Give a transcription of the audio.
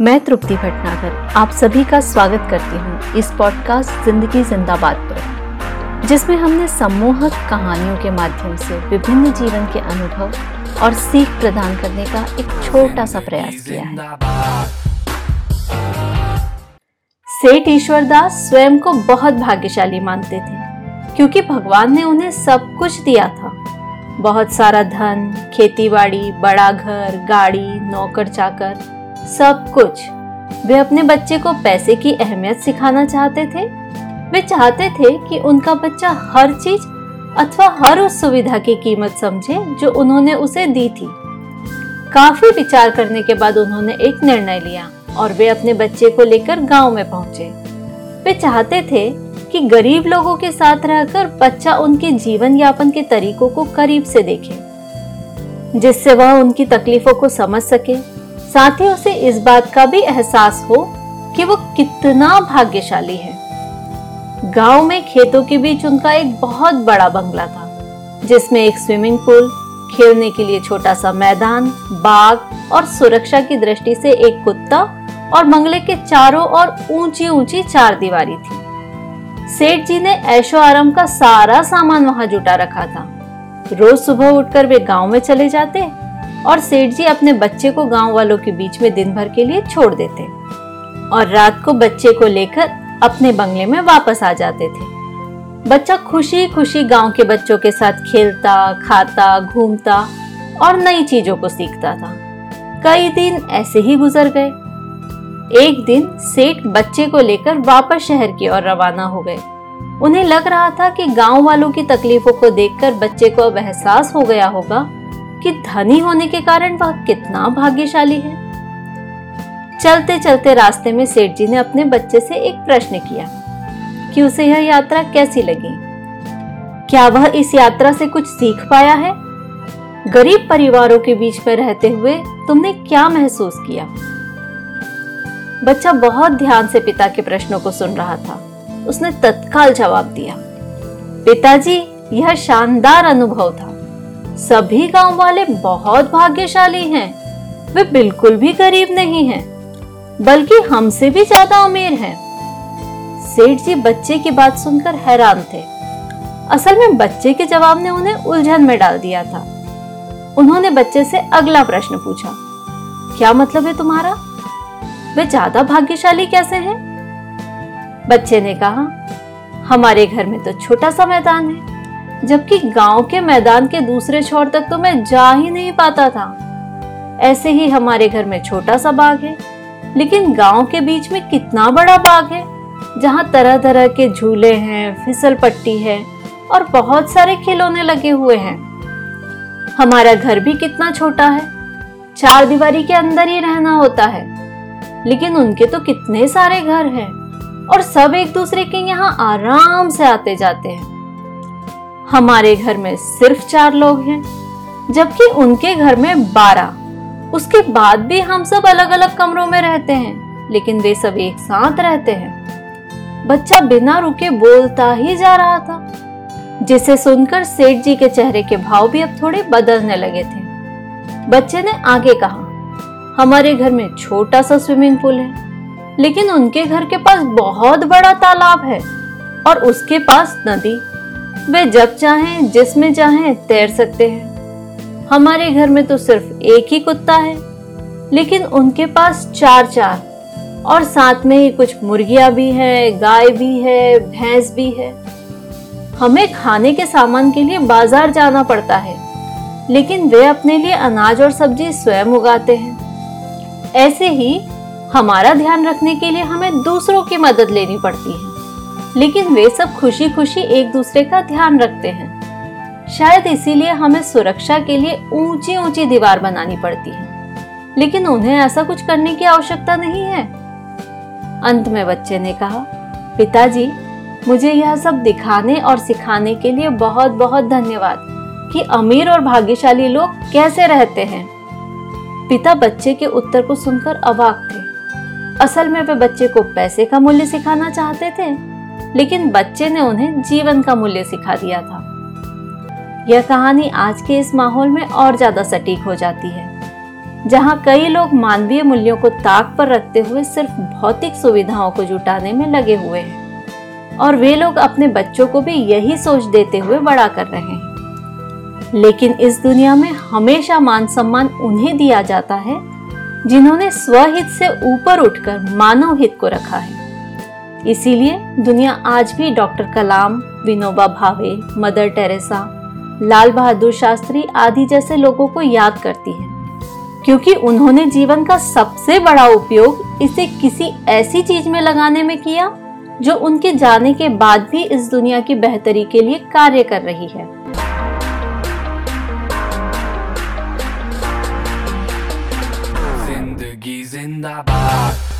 मैं तृप्ति भटनागर, आप सभी का स्वागत करती हूँ इस पॉडकास्ट ज़िंदगी जिंदाबाद पर, जिसमें हमने सम्मोहक कहानियों के माध्यम से विभिन्न जीवन के अनुभव और सीख प्रदान करने का एक छोटा सा प्रयास किया है। सेठ ईश्वरदास स्वयं को बहुत भाग्यशाली मानते थे, क्योंकि भगवान ने उन्हें सब कुछ दिया था। बहुत सारा धन, खेतीबाड़ी, बड़ा घर, गाड़ी नौकर चाकर सब कुछ। वे अपने बच्चे को पैसे की अहमियत सिखाना चाहते थे। वे चाहते थे कि उनका बच्चा हर चीज़ अथवा हर उस सुविधा की कीमत समझे जो उन्होंने उसे दी थी। काफ़ी विचार करने के बाद उन्होंने एक निर्णय लिया और वे अपने बच्चे को लेकर गाँव में पहुँचे। वे चाहते थे कि गरीब लोगों के साथ रहकर बच्चा उनके जीवन यापन के तरीकों को करीब से देखे, जिससे वह उनकी तकलीफों को समझ सके। साथ ही उसे इस बात का भी एहसास हो कि वो कितना भाग्यशाली है। गाँव में खेतों के बीच उनका एक बहुत बड़ा बंगला था, जिसमें एक स्विमिंग पूल, खेलने के लिए छोटा सा मैदान, बाग और सुरक्षा की दृष्टि से एक कुत्ता और बंगले के चारों ओर ऊँची ऊँची चार दीवारी थी। सेठ जी ने ऐशो आराम का सारा सामान वहाँ जुटा रखा था। रोज सुबह उठकर वे गाँव में चले जाते और सेठ जी अपने बच्चे को गाँव वालों के बीच में दिन भर के लिए छोड़ देते और रात को बच्चे को लेकर अपने बंगले में वापस आ जाते थे। बच्चा खुशी खुशी गाँव के बच्चों के साथ खेलता, खाता, घूमता और नई चीज़ों को सीखता था। कई दिन ऐसे ही गुजर गए। एक दिन सेठ बच्चे को लेकर वापस शहर की ओर रवाना हो गए। उन्हें लग रहा था कि गाँव वालों की तकलीफों को देखकर बच्चे को अब एहसास हो गया होगा कि धनी होने के कारण वह कितना भाग्यशाली है। चलते चलते रास्ते में सेठ जी ने अपने बच्चे से एक प्रश्न किया कि उसे यह यात्रा कैसी लगी? क्या वह इस यात्रा से कुछ सीख पाया है? गरीब परिवारों के बीच में रहते हुए तुमने क्या महसूस किया? बच्चा बहुत ध्यान से पिता के प्रश्नों को सुन रहा था। उसने तत्काल जवाब दिया, पिताजी, यह शानदार अनुभव था। सभी गाँव वाले बहुत भाग्यशाली हैं। वे बिल्कुल भी गरीब नहीं हैं, बल्कि हमसे भी ज़्यादा अमीर हैं। सेठ जी बच्चे की बात सुनकर हैरान थे। असल में बच्चे के जवाब ने उन्हें उलझन में डाल दिया था। उन्होंने बच्चे से अगला प्रश्न पूछा, क्या मतलब है तुम्हारा? वे ज़्यादा भाग्यशाली कैसे हैं? बच्चे ने कहा, हमारे घर में तो छोटा सा मैदान है। जबकि गाँव के मैदान के दूसरे छोर तक तो मैं जा ही नहीं पाता था। ऐसे ही हमारे घर में छोटा सा बाग है, लेकिन गाँव के बीच में कितना बड़ा बाग है, जहाँ तरह तरह के झूले हैं, फिसल पट्टी है और बहुत सारे खिलौने लगे हुए हैं। हमारा घर भी कितना छोटा है, चार दीवारी के अंदर ही रहना होता है, लेकिन उनके तो कितने सारे घर हैं और सब एक दूसरे के यहाँ आराम से आते जाते हैं। हमारे घर में सिर्फ़ चार लोग हैं, जबकि उनके घर में बारह। उसके बाद भी हम सब अलग अलग कमरों में रहते हैं, लेकिन वे सब एक साथ रहते हैं। बच्चा बिना रुके बोलता ही जा रहा था, जिसे सुनकर सेठ जी के चेहरे के भाव भी अब थोड़े बदलने लगे थे। बच्चे ने आगे कहा, हमारे घर में छोटा सा स्विमिंग पूल है, लेकिन उनके घर के पास बहुत बड़ा तालाब है और उसके पास नदी वे जब चाहें, जिसमें चाहें तैर सकते हैं। हमारे घर में तो सिर्फ़ एक ही कुत्ता है, लेकिन उनके पास चार चार, और साथ में ही कुछ मुर्गियाँ भी है, गाय भी है, भैंस भी है। हमें खाने के सामान के लिए बाज़ार जाना पड़ता है, लेकिन वे अपने लिए अनाज और सब्ज़ी स्वयं उगाते हैं। ऐसे ही हमारा ध्यान रखने के लिए हमें दूसरों की मदद लेनी पड़ती है। लेकिन वे सब खुशी खुशी एक दूसरे का ध्यान रखते हैं। शायद इसीलिए हमें सुरक्षा के लिए ऊँची ऊँची दीवार बनानी पड़ती है। लेकिन उन्हें ऐसा कुछ करने की आवश्यकता नहीं है। अंत में बच्चे ने कहा, पिताजी, मुझे यह सब दिखाने और सिखाने के लिए बहुत बहुत धन्यवाद कि अमीर और भाग्यशाली लोग कैसे रहते हैं। पिता बच्चे के उत्तर को सुनकर अवाक थे। असल में वे बच्चे को पैसे का मूल्य सिखाना चाहते थे। लेकिन बच्चे ने उन्हें जीवन का मूल्य सिखा दिया था। यह कहानी आज के इस माहौल में और ज़्यादा सटीक हो जाती है, जहाँ कई लोग मानवीय मूल्यों को ताक पर रखते हुए सिर्फ़ भौतिक सुविधाओं को जुटाने में लगे हुए हैं। और वे लोग अपने बच्चों को भी यही सोच देते हुए बड़ा कर रहे हैं। लेकिन इस दुनिया में हमेशा मान सम्मान उन्हें दिया जाता है, जिन्होंने स्वहित से ऊपर उठकर मानव हित को रखा है। इसीलिए दुनिया आज भी doctor Kalam, Vinoba Bhave, Mother Teresa, Lal Bahadur Shastri आदि जैसे लोगों को याद करती है। क्योंकि उन्होंने जीवन का सबसे बड़ा उपयोग इसे किसी ऐसी चीज़ में लगाने में किया, जो उनके जाने के बाद भी इस दुनिया की बेहतरी के लिए कार्य कर रही है। ज़िंदगी जिंदाबाद।